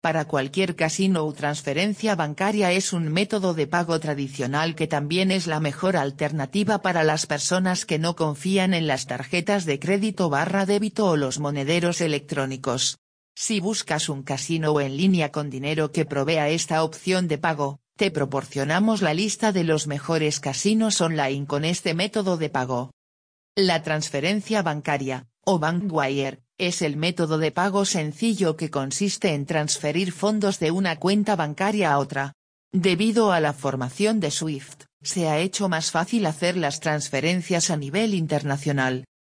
Para cualquier casino o transferencia bancaria es un método de pago tradicional que también es la mejor alternativa para las personas que no confían en las tarjetas de crédito barra débito o los monederos electrónicos. Si buscas un casino o en línea con dinero que provea esta opción de pago, te proporcionamos la lista de los mejores casinos online con este método de pago. La transferencia bancaria, o Bankwire, es el método de pago sencillo que consiste en transferir fondos de una cuenta bancaria a otra. Debido a la formación de SWIFT, se ha hecho más fácil hacer las transferencias a nivel internacional.